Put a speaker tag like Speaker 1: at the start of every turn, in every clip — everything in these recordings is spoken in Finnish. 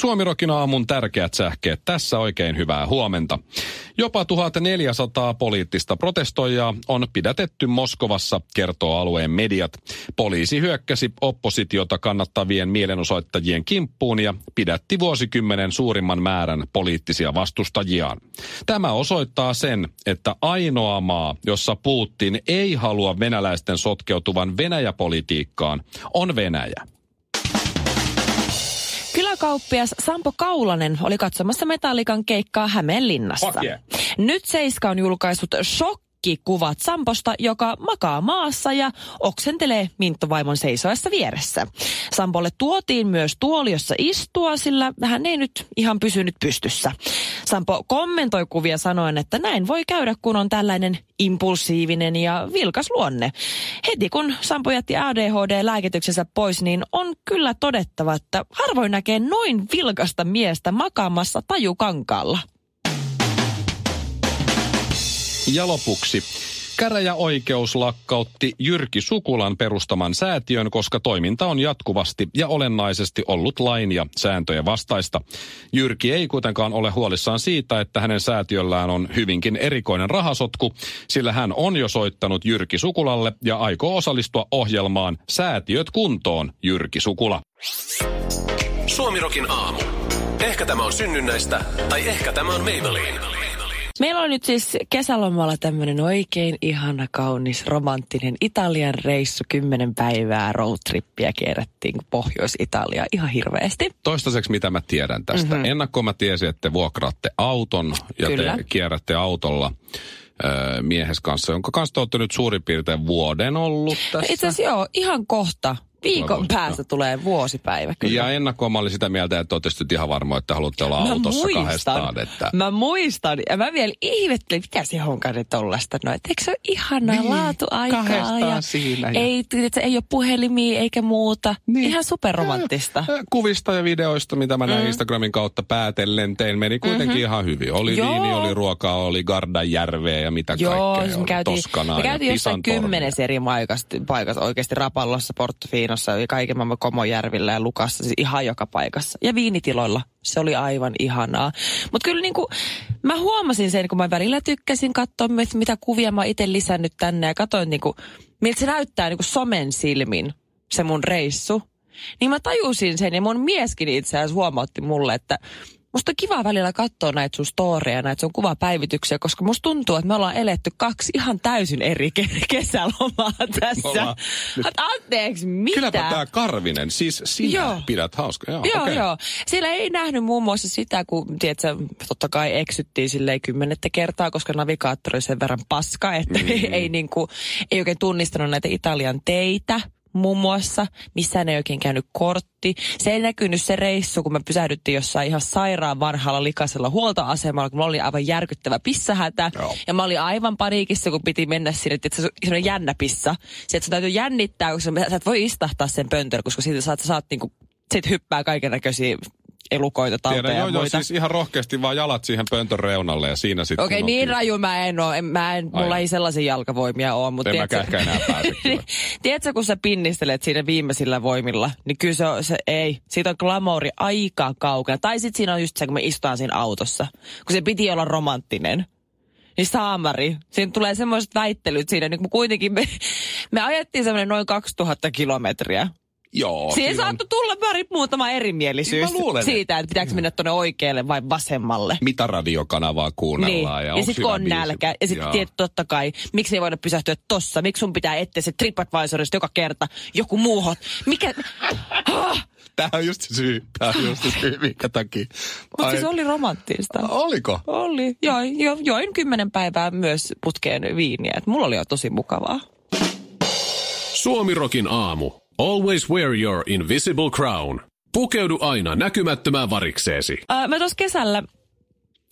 Speaker 1: Suomirokin aamun tärkeät sähkeet. Tässä oikein hyvää huomenta. Jopa 1400 poliittista protestoijaa on pidätetty Moskovassa, kertoo alueen mediat. Poliisi hyökkäsi oppositiota kannattavien mielenosoittajien kimppuun ja pidätti vuosikymmenen suurimman määrän poliittisia vastustajiaan. Tämä osoittaa sen, että ainoa maa, jossa Putin ei halua venäläisten sotkeutuvan Venäjäpolitiikkaan, on Venäjä.
Speaker 2: Kyläkauppias Sampo Kaulanen oli katsomassa Metallikan keikkaa Hämeenlinnassa. Nyt Seiska on julkaissut shok kuvat Samposta, joka makaa maassa ja oksentelee Minttovaimon seisoessa vieressä. Sampolle tuotiin myös tuoli, jossa istua, sillä hän ei nyt ihan pysynyt pystyssä. Sampo kommentoi kuvia sanoen, että näin voi käydä, kun on tällainen impulsiivinen ja vilkas luonne. Heti kun Sampo jätti ADHD-lääkityksensä pois, niin on kyllä todettava, että harvoin näkee noin vilkasta miestä makaamassa tajukankaalla.
Speaker 1: Ja lopuksi. Käräjäoikeus lakkautti Jyrki Sukulan perustaman säätiön, koska toiminta on jatkuvasti ja olennaisesti ollut lain ja sääntöjen vastaista. Jyrki ei kuitenkaan ole huolissaan siitä, että hänen säätiöllään on hyvinkin erikoinen rahasotku, sillä hän on jo soittanut Jyrki Sukulalle ja aikoo osallistua ohjelmaan Säätiöt kuntoon, Jyrki Sukula.
Speaker 3: Suomirokin aamu. Ehkä tämä on synnynnäistä, tai ehkä tämä on Maybelline.
Speaker 2: Meillä on nyt siis kesälomalla tämmöinen oikein ihana, kaunis, romanttinen Italian reissu. Kymmenen päivää roadtrippiä kierrettiin Pohjois-Italia ihan hirveästi.
Speaker 1: Toistaiseksi mitä mä tiedän tästä. Mm-hmm. Ennakkoon mä tiesin, että te vuokraatte auton ja
Speaker 2: Kyllä.
Speaker 1: te kierrätte autolla miehes kanssa, jonka kanssa te olette nyt suurin piirtein vuoden ollut tässä.
Speaker 2: Itse asiassa joo, ihan kohta. Viikon päästä tulee vuosipäivä. Kyllä.
Speaker 1: Ja ennakkoon mä olin sitä mieltä, että olette ihan varma, että haluatte olla
Speaker 2: Mä
Speaker 1: autossa
Speaker 2: muistan.
Speaker 1: kahdestaan. Että...
Speaker 2: Mä muistan. Ja mä vielä ihmettelin, mitä se honkainen tollasta. No, et eikö se ole ihanaa
Speaker 1: Niin,
Speaker 2: laatuaikaa? ja
Speaker 1: siinä ja-
Speaker 2: Ei, tiedätkö, ei ole puhelimia eikä muuta.
Speaker 1: Niin.
Speaker 2: Ihan superromanttista.
Speaker 1: Ö, Kuvista ja videoista, mitä mä näin Instagramin kautta päätellen tein, meni kuitenkin mm-hmm. ihan hyvin. Oli
Speaker 2: Joo.
Speaker 1: viini, oli ruokaa, oli Gardajärveä ja mitä
Speaker 2: Joo,
Speaker 1: kaikkea.
Speaker 2: me käytiin,
Speaker 1: Toskanaa
Speaker 2: me
Speaker 1: ja
Speaker 2: käytiin jossain
Speaker 1: Pisan
Speaker 2: kymmenessä eri paikassa, paikassa oikeasti Rapallossa, Portofinossa ja kaiken maailman Komojärvillä ja Lukassa, siis ihan joka paikassa. Ja viinitiloilla. Se oli aivan ihanaa. Mutta kyllä niinku, mä huomasin sen, kun mä välillä tykkäsin katsoa, mitä kuvia mä itse lisännyt tänne ja katsoin niinku, miltä se näyttää niinku somen silmin, se mun reissu. Niin mä tajusin sen ja mun mieskin itse asiassa huomautti mulle, että Musta on kiva välillä katsoa näitä sun storeja, näitä sun kuvapäivityksiä, koska musta tuntuu, että me ollaan eletty kaksi ihan täysin eri ke- kesälomaa tässä.
Speaker 1: nyt-
Speaker 2: anteeksi, mitä?
Speaker 1: Kylläpä tämä Karvinen, siis sinä
Speaker 2: Joo.
Speaker 1: pidät hauska. Joo,
Speaker 2: Joo,
Speaker 1: okei.
Speaker 2: joo. Siellä ei nähnyt muun muassa sitä, kun tiedätkö, totta kai eksyttiin silleen kymmenettä kertaa, koska navigaattori on sen verran paska, että mm. ei, niin kuin, ei oikein tunnistanut näitä Italian teitä muun muassa. Missään ei oikein käynyt kortti. Se ei näkynyt se reissu, kun me pysähdyttiin jossain ihan sairaan vanhalla likaisella huoltoasemalla, kun mulla oli aivan järkyttävä pissahätä.
Speaker 1: Joo.
Speaker 2: Ja mä olin aivan paniikissa, kun piti mennä sinne, että se on jännä pissa. Se, että sun täytyy jännittää, koska sä et voi istahtaa sen pöntöllä, koska siitä saat, sä saat niinku, sit hyppää kaiken näköisiä elukoita, tauteja
Speaker 1: Tiedän,
Speaker 2: ja
Speaker 1: joo, joo,
Speaker 2: muita.
Speaker 1: siis ihan rohkeasti vaan jalat siihen pöntön reunalle ja siinä sitten.
Speaker 2: Okei,
Speaker 1: on
Speaker 2: niin
Speaker 1: kyllä-
Speaker 2: raju mä en oo. En, mä en, mulla
Speaker 1: Ai.
Speaker 2: ei sellaisia jalkavoimia ole. Mutta
Speaker 1: En mäkään ehkä enää pääse
Speaker 2: tiedätkö, kun sä pinnistelet siinä viimeisillä voimilla, niin kyllä se, on- se ei. Siitä on glamouri aika kaukana. Tai sitten siinä on just se, kun me istutaan siinä autossa. Kun se piti olla romanttinen. Niin saamari. Siinä tulee semmoiset väittelyt siinä, niin kun kuitenkin me, me ajettiin semmoinen noin 2000 kilometriä.
Speaker 1: Joo.
Speaker 2: Siihen
Speaker 1: siinä on
Speaker 2: saattoi tulla pari muutama erimielisyys siitä, että pitääkö mennä tuonne oikealle vai vasemmalle.
Speaker 1: Mitä radiokanavaa kuunnellaan.
Speaker 2: Niin.
Speaker 1: Ja,
Speaker 2: Ja, sitten kun on
Speaker 1: biisi?
Speaker 2: nälkä. Ja sitten
Speaker 1: Joo.
Speaker 2: tiedät totta kai, miksi ei voida pysähtyä tossa? Miksi sun pitää etsiä se TripAdvisorista joka kerta joku muu hot? Mikä? Ah,
Speaker 1: Tämä on just se syy. Tämä on just se syy, minkä takia.
Speaker 2: Mutta siis oli romanttista.
Speaker 1: Oliko?
Speaker 2: Oli. Join, jo, join kymmenen päivää myös putkeen viiniä. Et mulla oli jo tosi mukavaa.
Speaker 4: Suomirokin aamu. Always wear your invisible crown. Pukeudu aina näkymättömään varikseesi.
Speaker 2: Ää, mä tuossa kesällä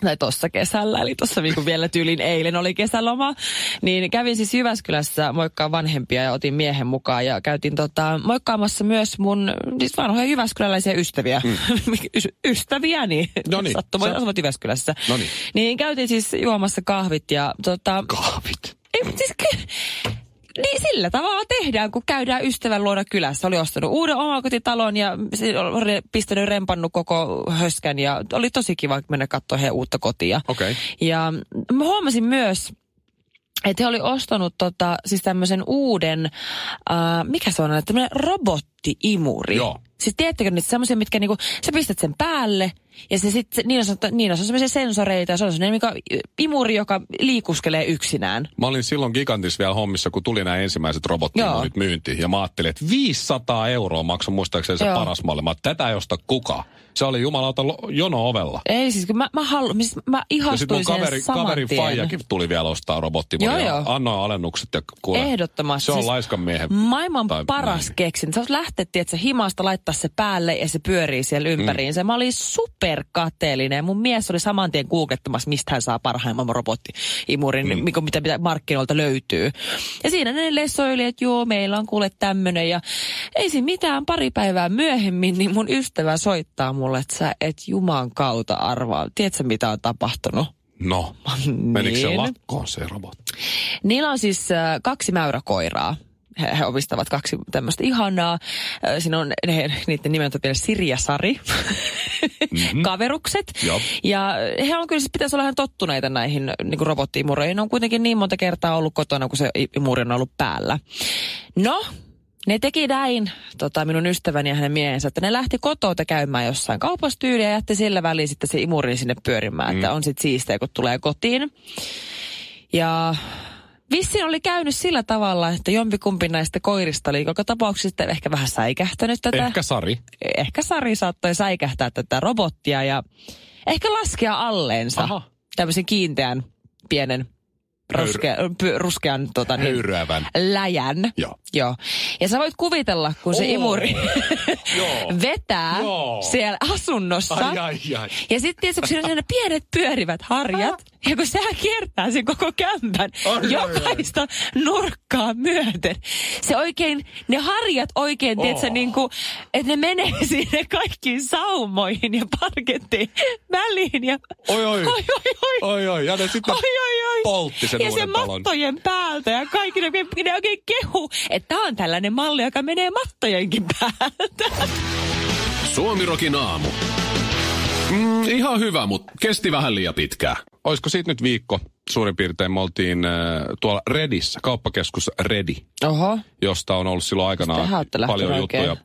Speaker 2: tai tuossa kesällä, eli tuossa niin vielä tyylin eilen oli kesäloma, niin kävin siis Jyväskylässä moikkaa vanhempia ja otin miehen mukaan ja käytiin tota, moikkaamassa myös mun siis vanhoja jyväskyläläisiä ystäviä. Mm. Ystäviäni,
Speaker 1: Noniin.
Speaker 2: sattumoin
Speaker 1: Sä-
Speaker 2: asuvat Jyväskylässä.
Speaker 1: Noniin.
Speaker 2: Niin käytiin siis juomassa kahvit ja tota,
Speaker 1: Kahvit.
Speaker 2: ei, siis, niin sillä tavalla tehdään, kun käydään ystävän luona kylässä. Oli ostanut uuden omakotitalon ja pistänyt rempannut koko höskän ja oli tosi kiva mennä katsoa heidän uutta kotia.
Speaker 1: Okei.
Speaker 2: Ja mä huomasin myös, että he oli ostanut tota, siis tämmöisen uuden, äh, mikä se on, tämmöinen robottiimuri.
Speaker 1: Joo.
Speaker 2: Siis tiedättekö niitä semmoisia, mitkä niinku, sä pistät sen päälle ja se sit, niin on, niin on semmoisia sensoreita ja se on semmoinen mikä, imuri, joka liikuskelee yksinään.
Speaker 1: Mä olin silloin Gigantis vielä hommissa, kun tuli nämä ensimmäiset robottimurit myyntiin. Ja mä ajattelin, että 500 euroa maksoi muistaakseni se
Speaker 2: Joo.
Speaker 1: paras malli. Mä tätä ei osta kuka. Se oli jumalauta jono ovella.
Speaker 2: Ei siis, kun mä, mä, halu, siis mä
Speaker 1: Ja sitten
Speaker 2: ihastuin
Speaker 1: mun kaveri, kaverin faijakin tuli vielä ostaa robottimuria.
Speaker 2: Joo, joo.
Speaker 1: Annoin alennukset ja kuule.
Speaker 2: Ehdottomasti.
Speaker 1: Se on
Speaker 2: Siis
Speaker 1: laiskan miehen.
Speaker 2: Maailman
Speaker 1: tai
Speaker 2: paras
Speaker 1: näin.
Speaker 2: keksin. Se lähtetty, että se himasta laittaa se päälle ja se pyörii siellä ympäriinsä. Mm. Mä olin superkateellinen ja mun mies oli saman tien googlettamassa, mistä hän saa parhaimman robottiimurin, mm. mikä, mitä, mitä markkinoilta löytyy. Ja siinä ne lessoili, että joo, meillä on kuule tämmönen ja ei siinä mitään. Pari päivää myöhemmin, niin mun ystävä soittaa mulle, että sä et juman kautta arvaa. Tiedätkö, mitä on tapahtunut?
Speaker 1: No, menikö se
Speaker 2: Niin.
Speaker 1: lakkoon se robotti?
Speaker 2: Niillä on siis äh, kaksi mäyräkoiraa. He, he omistavat kaksi tämmöistä ihanaa. Siinä on ne, niiden nimet on vielä Siri ja Sari. Mm-hmm. Kaverukset.
Speaker 1: Joo.
Speaker 2: Ja he on kyllä, siis pitäisi olla ihan tottuneita näihin niin robottiimureihin. Ne on kuitenkin niin monta kertaa ollut kotona, kun se imuri on ollut päällä. No, ne teki näin, tota, minun ystäväni ja hänen miehensä, että ne lähti kotota käymään jossain kaupastyyliä ja jätti sillä väliin sitten se imurin sinne pyörimään, mm. että on sitten siistiä, kun tulee kotiin. Ja Vissiin oli käynyt sillä tavalla, että jompikumpi näistä koirista oli joka tapauksessa ehkä vähän säikähtänyt tätä.
Speaker 1: Ehkä Sari.
Speaker 2: ehkä Sari saattoi säikähtää tätä robottia ja ehkä laskea alleensa
Speaker 1: Aha.
Speaker 2: tämmöisen kiinteän pienen ruskea, py, ruskean tota, niin,
Speaker 1: Höyryävän.
Speaker 2: läjän.
Speaker 1: Joo.
Speaker 2: Joo. Ja sä voit kuvitella, kun se
Speaker 1: Oo.
Speaker 2: imuri vetää
Speaker 1: Joo.
Speaker 2: siellä asunnossa.
Speaker 1: Ai, ai, ai.
Speaker 2: Ja sitten tietysti, kun siinä on ne pienet pyörivät harjat, ja kun sehän kiertää sen koko kämpän
Speaker 1: Ai, ai,
Speaker 2: jokaista nurkkaa myöten. Se oikein, ne harjat oikein, oh. tiedätkö, niin kuin, että ne menee sinne kaikkiin saumoihin ja parkettiin väliin. Ja,
Speaker 1: Oi, oi.
Speaker 2: oi, oi, oi.
Speaker 1: Oi, oi. Ja ne sitten
Speaker 2: Oi, oi, oi.
Speaker 1: Poltti sen
Speaker 2: ja se
Speaker 1: uuden talon.
Speaker 2: mattojen päältä ja kaikki ne ne oikein kehu, että tämä on tällainen malli, joka menee mattojenkin päältä.
Speaker 4: Suomirokin aamu. Mm, ihan hyvä, mutta kesti vähän liian pitkään.
Speaker 1: Olisiko siitä nyt viikko suurin piirtein? Me oltiin äh, tuolla Redissä, kauppakeskus Redi,
Speaker 2: Oho,
Speaker 1: josta on ollut silloin aikanaan paljon juttuja,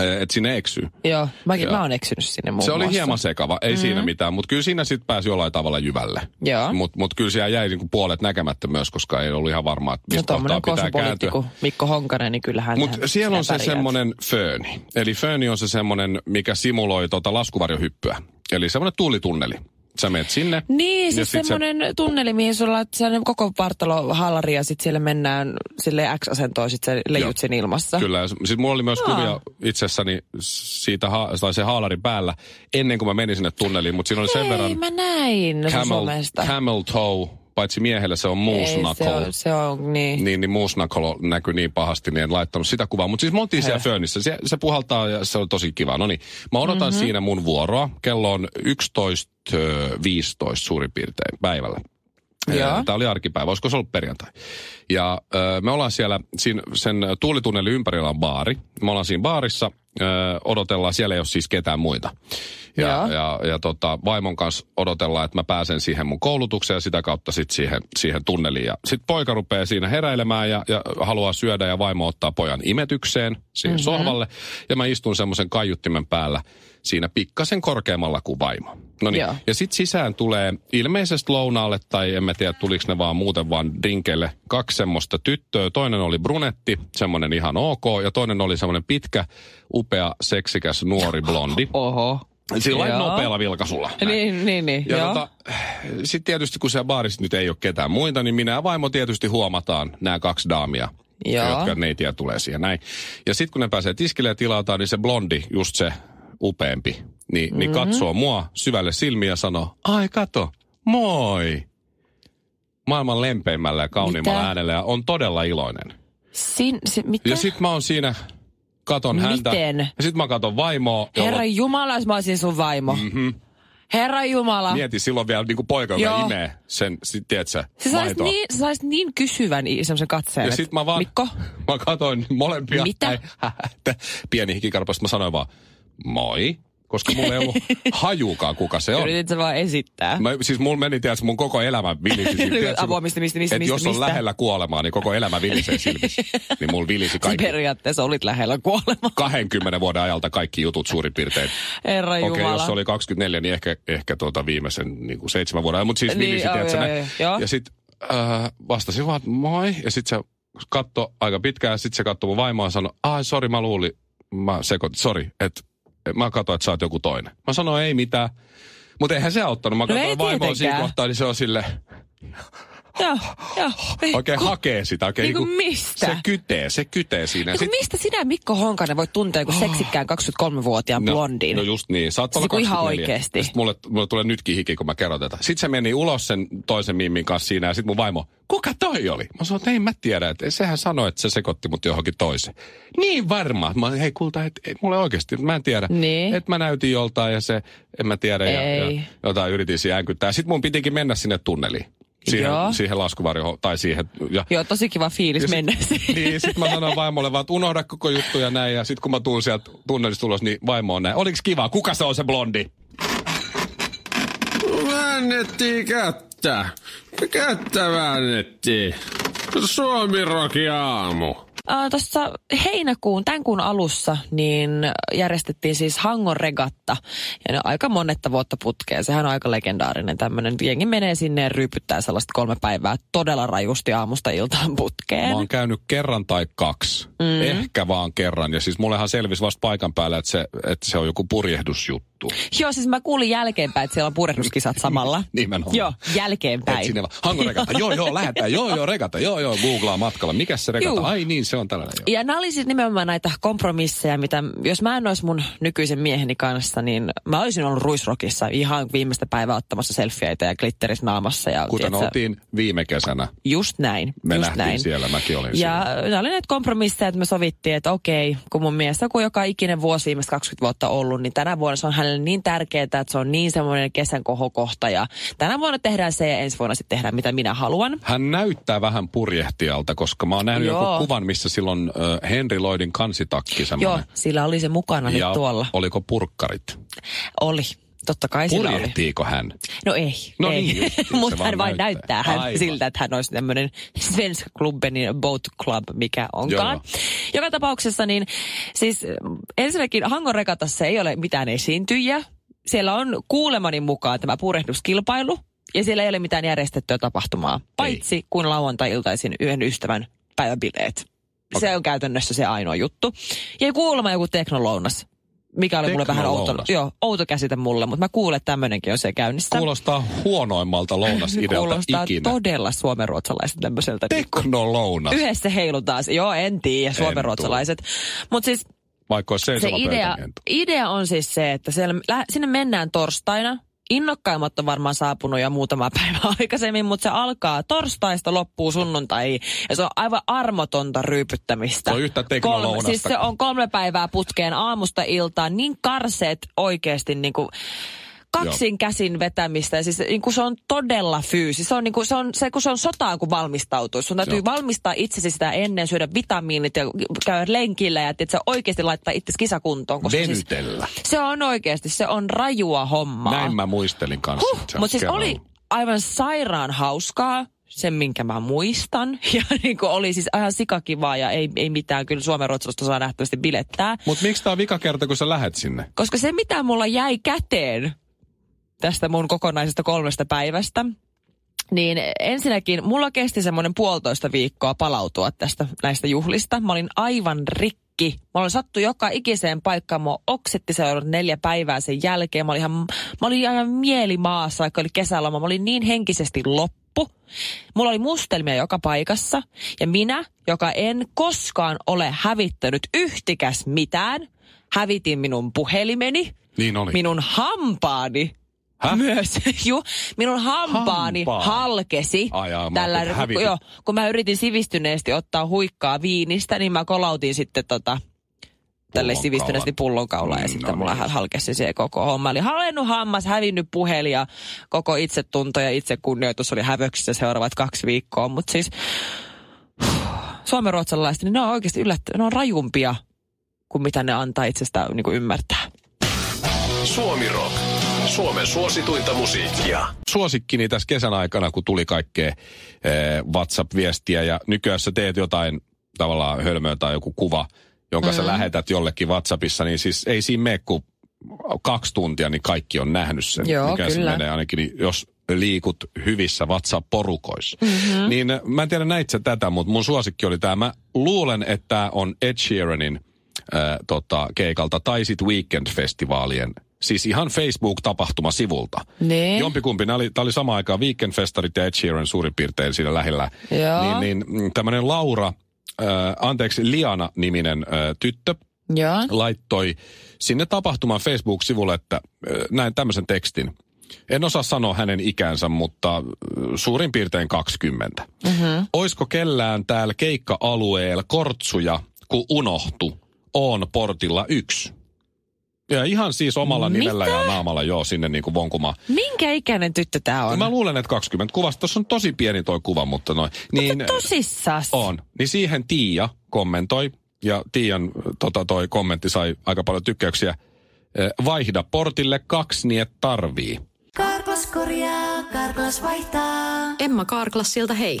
Speaker 1: äh, että sinne eksyy.
Speaker 2: joo. Mäkin,
Speaker 1: Joo.
Speaker 2: mä oon eksynyt sinne muun
Speaker 1: Se oli
Speaker 2: muassa.
Speaker 1: hieman sekava, ei mm. siinä mitään, mutta kyllä siinä sitten pääsi jollain tavalla jyvälle.
Speaker 2: Joo.
Speaker 1: Mutta mut kyllä siellä jäi niinku puolet näkemättä myös, koska ei ollut ihan varmaa, että
Speaker 2: No
Speaker 1: mistä kohtaa
Speaker 2: tommonen
Speaker 1: pitää kääntyä.
Speaker 2: Mikko Honkanen, niin kyllähän
Speaker 1: Mutta siellä on se semmoinen fööni. Eli fööni on se semmoinen, mikä simuloi tota laskuvarjohyppyä. Eli semmoinen tuulitunneli. Sä menet sinne.
Speaker 2: Niin, siis semmoinen tunneli, mihin sulla on sellainen koko vartalo hallari ja sitten siellä mennään sille X-asentoon, sitten sä leijut sen ilmassa.
Speaker 1: Kyllä. Sitten mulla oli myös
Speaker 2: Aa.
Speaker 1: kuvia itsessäni siitä, ha- tai se haalari päällä ennen kuin mä menin sinne tunneliin. Mutta siinä oli sen
Speaker 2: Ei,
Speaker 1: verran
Speaker 2: mä näin
Speaker 1: camel, camel toe, paitsi miehelle se on knuckle.
Speaker 2: se on, se on niin.
Speaker 1: Niin, niin knuckle näkyy niin pahasti, niin en laittanut sitä kuvaa. Mutta siis me oltiin siellä föönissä. Se, se puhaltaa ja se on tosi kiva. No niin, mä odotan mm-hmm. siinä mun vuoroa. Kello on 11.15 suurin piirtein päivällä.
Speaker 2: Joo.
Speaker 1: Tämä oli arkipäivä, olisiko se ollut perjantai. Ja ö, me ollaan siellä, siinä, sen tuulitunnelin ympärillä on baari. Me ollaan siinä baarissa, ö, odotellaan, siellä ei ole siis ketään muita. Ja,
Speaker 2: Joo.
Speaker 1: ja, ja tota, vaimon kanssa odotellaan, että mä pääsen siihen mun koulutukseen ja sitä kautta sitten siihen, siihen tunneliin. Ja sitten poika rupeaa siinä heräilemään ja, ja haluaa syödä ja vaimo ottaa pojan imetykseen siihen mm-hmm. sohvalle. Ja mä istun semmoisen kaiuttimen päällä siinä pikkasen korkeammalla kuin vaimo. No niin, ja sitten sisään tulee ilmeisesti lounaalle, tai en mä tiedä tuliko ne vaan muuten vaan drinkeille, kaksi semmoista tyttöä. Toinen oli brunetti, semmoinen ihan ok, ja toinen oli semmoinen pitkä, upea, seksikäs, nuori blondi.
Speaker 2: Oho.
Speaker 1: Sillä
Speaker 2: Joo.
Speaker 1: nopealla vilkasulla. näin.
Speaker 2: Niin, niin, niin.
Speaker 1: Ja tota, sitten tietysti kun siellä baarissa nyt ei ole ketään muita, niin minä ja vaimo tietysti huomataan nämä kaksi daamia,
Speaker 2: Joo.
Speaker 1: jotka neitiä tulee siihen näin. Ja sitten kun ne pääsee tiskille ja tilataan, niin se blondi, just se upeampi, niin,
Speaker 2: Mm-hmm.
Speaker 1: niin katsoo mua syvälle silmiä ja sanoo, ai kato, moi. Maailman lempeimmällä ja kauniimmalla
Speaker 2: Mitä?
Speaker 1: äänellä ja on todella iloinen.
Speaker 2: Sin, si, mitä?
Speaker 1: Ja sit mä oon siinä, katon häntä.
Speaker 2: Miten?
Speaker 1: Ja sit mä katon vaimoa. jolla-
Speaker 2: Herra Jumala, jos mä olisin sun vaimo. Mm-hmm. Herra Jumala.
Speaker 1: Mieti, silloin vielä niinku poika, joka
Speaker 2: Joo.
Speaker 1: imee sen, sit, tiedätkö,
Speaker 2: Sä saisit
Speaker 1: maitoa.
Speaker 2: niin, sä saisit niin kysyvän semmoisen katseen.
Speaker 1: Ja sit mä vaan,
Speaker 2: Mikko,
Speaker 1: mä katoin molempia.
Speaker 2: Mitä?
Speaker 1: Näin, pieni hikikarpasta, mä sanoin vaan, moi. Koska mulla ei ollut hajukaan, kuka se on.
Speaker 2: yritit sä vaan esittää.
Speaker 1: Mä, siis mulla meni, tiedätkö, mun koko elämä vilisi.
Speaker 2: Apua, mistä, mistä, mistä, mistä,
Speaker 1: jos on
Speaker 2: mistä?
Speaker 1: lähellä kuolemaa, niin koko elämä vilisee silmissä. niin mulla vilisi kaikki.
Speaker 2: periaatteessa olit lähellä kuolemaa.
Speaker 1: 20 vuoden ajalta kaikki jutut suurin piirtein.
Speaker 2: Herra
Speaker 1: Okei,
Speaker 2: Jumala.
Speaker 1: jos se oli 24, niin ehkä, ehkä tuota viimeisen niin kuin seitsemän vuoden ajan. Mutta siis
Speaker 2: Niin,
Speaker 1: vilisi, tiedätkö, näin. Ja sitten äh, vastasin vaan, että moi. Ja sitten se katto aika pitkään ja sitten se katsoi mun vaimoa ja sanoi, ai sori mä luulin, mä sekoitin, sori, että mä katsoin, että sä oot joku toinen. Mä sanoin, ei mitään. Mutta eihän se auttanut. Mä
Speaker 2: No
Speaker 1: katsoin vaimoa siinä kohtaa, niin se on sille
Speaker 2: Joo, joo.
Speaker 1: oikein
Speaker 2: Ku-
Speaker 1: hakee sitä. Oikein
Speaker 2: Niinku mistä?
Speaker 1: Se kytee, se kytee siinä.
Speaker 2: Niin kuin mistä sinä, Mikko Honkanen, voit tuntea joku seksikkään 23-vuotiaan
Speaker 1: No,
Speaker 2: blondin?
Speaker 1: No just niin. Saat olla
Speaker 2: Siis ihan
Speaker 1: 24.
Speaker 2: oikeesti.
Speaker 1: Ja Sit mulle, mulle tulee nytkin hiki, kun mä kerron tätä. Sitten se meni ulos sen toisen miimin kanssa siinä ja sitten mun vaimo, kuka toi oli? Mä sanoin, että ei mä tiedä, että sehän sanoi, että se sekoitti mut johonkin toiseen. Niin varma. Mä hei kulta, et, et, mulle oikeasti, mä en tiedä.
Speaker 2: Niin.
Speaker 1: Että mä näytin joltain ja se, en mä tiedä. Ja,
Speaker 2: Ei.
Speaker 1: ja jotain yritin siinä äänkyttää. Sitten mun pitikin mennä sinne tunneliin. Siihen,
Speaker 2: Joo.
Speaker 1: siihen laskuvarjoon, tai siihen. Ja,
Speaker 2: Joo, tosi kiva fiilis
Speaker 1: ja sit-
Speaker 2: mennä siihen.
Speaker 1: Niin, sit mä sanoin vaimolle vaan, että unohda koko juttu ja näin. Ja sit kun mä tuun sieltä tunnelista ulos, niin vaimo on näin. Oliks kiva? Kuka se on se blondi?
Speaker 4: Väännettiin kättä. Kättä väännettiin. Suomi Roki aamu.
Speaker 2: Uh, Tuossa heinäkuun, tämän kuun alussa, niin järjestettiin siis Hangon regatta. Ja ne aika monetta vuotta putkeen. Sehän on aika legendaarinen tämmöinen. Jengi menee sinne ja ryypyttää sellaista kolme päivää todella rajusti aamusta iltaan putkeen.
Speaker 1: Mä oon käynyt kerran tai kaksi. Mm. Ehkä vaan kerran. Ja siis mullehan selvisi vasta paikan päällä, että se, että se on joku purjehdusjuttu.
Speaker 2: Joo, siis mä kuulin jälkeenpäin, että siellä on purjehduskisat samalla.
Speaker 1: Nimenomaan.
Speaker 2: Joo,
Speaker 1: Et
Speaker 2: jälkeenpäin.
Speaker 1: sinne vaan, Hangon regata, joo joo, lähetään, joo joo, regata, joo joo, googlaa matkalla. Mikäs se regata?
Speaker 2: Juu.
Speaker 1: Ai niin, se on tällainen. Joo.
Speaker 2: Ja nämä oli siis nimenomaan näitä kompromisseja, mitä jos mä en olisi mun nykyisen mieheni kanssa, niin mä olisin ollut ruisrokissa ihan viimeistä päivää ottamassa selfieitä ja glitteris naamassa. Ja,
Speaker 1: Kuten
Speaker 2: tiedätkö,
Speaker 1: oltiin viime kesänä.
Speaker 2: Just näin.
Speaker 1: Me
Speaker 2: just
Speaker 1: nähtiin
Speaker 2: näin.
Speaker 1: siellä, mäkin olin
Speaker 2: Ja
Speaker 1: siellä.
Speaker 2: ne oli näitä kompromisseja, että me sovittiin, että okei, kun mun mies on joka ikinen vuosi viimeiset 20 vuotta ollut, niin tänä vuonna se on hänelle niin tärkeää, että se on niin semmoinen kesän kohokohta. Ja tänä vuonna tehdään se ja ensi vuonna sitten tehdään mitä minä haluan.
Speaker 1: Hän näyttää vähän purjehtijalta, koska mä oon nähnyt
Speaker 2: Joo.
Speaker 1: joku kuvan, missä silloin äh, Henry Lloydin kansitakki
Speaker 2: Joo,
Speaker 1: semmoinen.
Speaker 2: sillä oli se mukana nyt
Speaker 1: ja
Speaker 2: tuolla.
Speaker 1: oliko purkkarit?
Speaker 2: Oli. Totta kai sillä oli.
Speaker 1: Purjehtiiko hän?
Speaker 2: No ei.
Speaker 1: No
Speaker 2: ei.
Speaker 1: niin
Speaker 2: Mutta hän vain
Speaker 1: näyttää.
Speaker 2: näyttää, hän siltä, että hän olisi tämmöinen Svenska Klubbenin boat club, mikä onkaan.
Speaker 1: Joo.
Speaker 2: Joka tapauksessa niin, siis ensinnäkin Hangon regatassa ei ole mitään esiintyjiä. Siellä on kuulemani mukaan tämä purehduskilpailu ja siellä ei ole mitään järjestettyä tapahtumaa, paitsi kun lauantai-iltaisin yhden ystävän päiväbileet. Se on käytännössä se ainoa juttu. Ja kuulemma joku teknolounas, mikä oli mulle vähän outo, joo, outo käsite mulle, mutta mä kuulen, että tämmöinenkin on se käynnissä.
Speaker 1: Kuulostaa huonoimmalta lounasidealta
Speaker 2: Kuulostaa
Speaker 1: ikinä.
Speaker 2: todella suomenruotsalaiset tämmöiseltä. niin
Speaker 1: Teknolounas.
Speaker 2: Yhdessä heilutaan. Joo, en tiedä, suomenruotsalaiset. Mutta siis
Speaker 1: Vaikka olisi
Speaker 2: se idea,
Speaker 1: pöytä, niin
Speaker 2: idea on siis se, että siellä, lä- sinne mennään torstaina. Innokkaimmat on varmaan saapunut jo muutama päivä aikaisemmin, mutta se alkaa torstaista loppuu sunnuntaihin. Ja se on aivan armotonta ryypyttämistä.
Speaker 1: Se on yhtä
Speaker 2: kolme. Siis se on kolme päivää putkeen aamusta iltaan. Niin karseet oikeasti niin kuin kaksin käsin vetämistä. Ja siis niin kuin se on todella fyysi. Se on, niin kuin, se on se, kun se on sotaan, kun valmistautuu. Sun täytyy
Speaker 1: Joo.
Speaker 2: valmistaa itsesi sitä ennen, syödä vitamiinit ja käydä lenkillä ja että oikeasti laittaa itse kisakuntoon. Koska siis,
Speaker 1: Venytellä.
Speaker 2: se on oikeasti, se on rajua hommaa.
Speaker 1: Näin mä muistelin kanssa.
Speaker 2: Huh, mutta siis
Speaker 1: kerran
Speaker 2: oli aivan sairaan hauskaa, sen minkä mä muistan. Ja niin kuin oli siis ihan sikakivaa ja ei, ei mitään, kyllä Suomen ruotsalaista saa nähtävästi bilettää.
Speaker 1: Mut miksi tää on vika kerta, kun sä lähet sinne?
Speaker 2: Koska se, mitä mulla jäi käteen tästä mun kokonaisesta kolmesta päivästä, niin ensinnäkin mulla kesti semmoinen puolitoista viikkoa palautua tästä näistä juhlista. Mä olin aivan rikki. Mä olin sattu joka ikiseen paikkaan. Mä oksetti seurannut neljä päivää sen jälkeen. Mä olin ihan, mä olin ihan mielimaassa, vaikka oli kesäloma. Mä olin niin henkisesti loppu. Mulla oli mustelmia joka paikassa. Ja minä, joka en koskaan ole hävittänyt yhtikäs mitään, hävitin minun puhelimeni,
Speaker 1: Niin oli.
Speaker 2: minun hampaani
Speaker 1: Häh?
Speaker 2: myös. Ju, minun hampaani
Speaker 1: Hampaa.
Speaker 2: halkesi.
Speaker 1: Ai mä
Speaker 2: tällä,
Speaker 1: hävitit.
Speaker 2: joo, kun mä yritin sivistyneesti ottaa huikkaa viinistä, niin mä kolautin sitten tota, tälle sivistyneesti pullonkaulaa ja sitten
Speaker 1: no
Speaker 2: mulla
Speaker 1: niin.
Speaker 2: halkesi se koko homma. Eli halennut hammas, hävinnyt puhelin ja koko itsetunto ja itsekunnioitus oli hävöksissä seuraavat kaksi viikkoa. Mutta siis suomenruotsalaiset, niin ne on oikeasti yllättä, ne on rajumpia kuin mitä ne antaa itsestään niin ymmärtää.
Speaker 4: Suomi Rock. Suomen suosituinta musiikkia.
Speaker 1: suosikkini tässä kesän aikana, kun tuli kaikkea eh, WhatsApp-viestiä ja nykyään sä teet jotain tavallaan hölmöä tai joku kuva, jonka mm. sä lähetät jollekin WhatsAppissa, niin siis ei siinä mene kuin kaksi tuntia, niin kaikki on nähnyt sen.
Speaker 2: Joo,
Speaker 1: mikä se
Speaker 2: kyllä.
Speaker 1: menee ainakin, niin jos liikut hyvissä WhatsApp-porukoissa. Mm-hmm. Niin eh, mä en tiedä näit sä tätä, mutta mun suosikki oli tämä. Mä luulen, että tämä on Ed Sheeranin äh, tota, keikalta tai sit Weekend-festivaalien Siis ihan Facebook-tapahtumasivulta.
Speaker 2: Niin.
Speaker 1: Jompikumpi, nämä oli, tämä oli sama aikaan Weekend-festarit ja Ed Sheeran suurin piirtein siinä lähellä.
Speaker 2: Joo.
Speaker 1: Niin, niin tämmöinen Laura, äh, anteeksi, Liana-niminen äh, tyttö
Speaker 2: Joo.
Speaker 1: laittoi sinne tapahtuman Facebook-sivulle, että äh, näin tämmöisen tekstin. En osaa sanoa hänen ikänsä, mutta suurin piirtein 20. Mm-hmm. Oisko kellään täällä keikka-alueella kortsuja, kun unohtu, on portilla yksi. Ja ihan siis omalla
Speaker 2: Mitä?
Speaker 1: nimellä ja naamalla joo sinne niin kuin vonkumaan.
Speaker 2: Minkä ikäinen tyttö tämä on?
Speaker 1: Mä luulen, että 20 kuvasta. Tuossa on tosi pieni toi kuva, mutta noin. Niin,
Speaker 2: Tosissas.
Speaker 1: on. Niin siihen Tiia kommentoi, ja Tiian tota, toi kommentti sai aika paljon tykkäyksiä. Vaihda portille kaksi, niin et tarvii.
Speaker 5: Karklas korjaa, Karklas vaihtaa.
Speaker 6: Emma Karklassilta hei.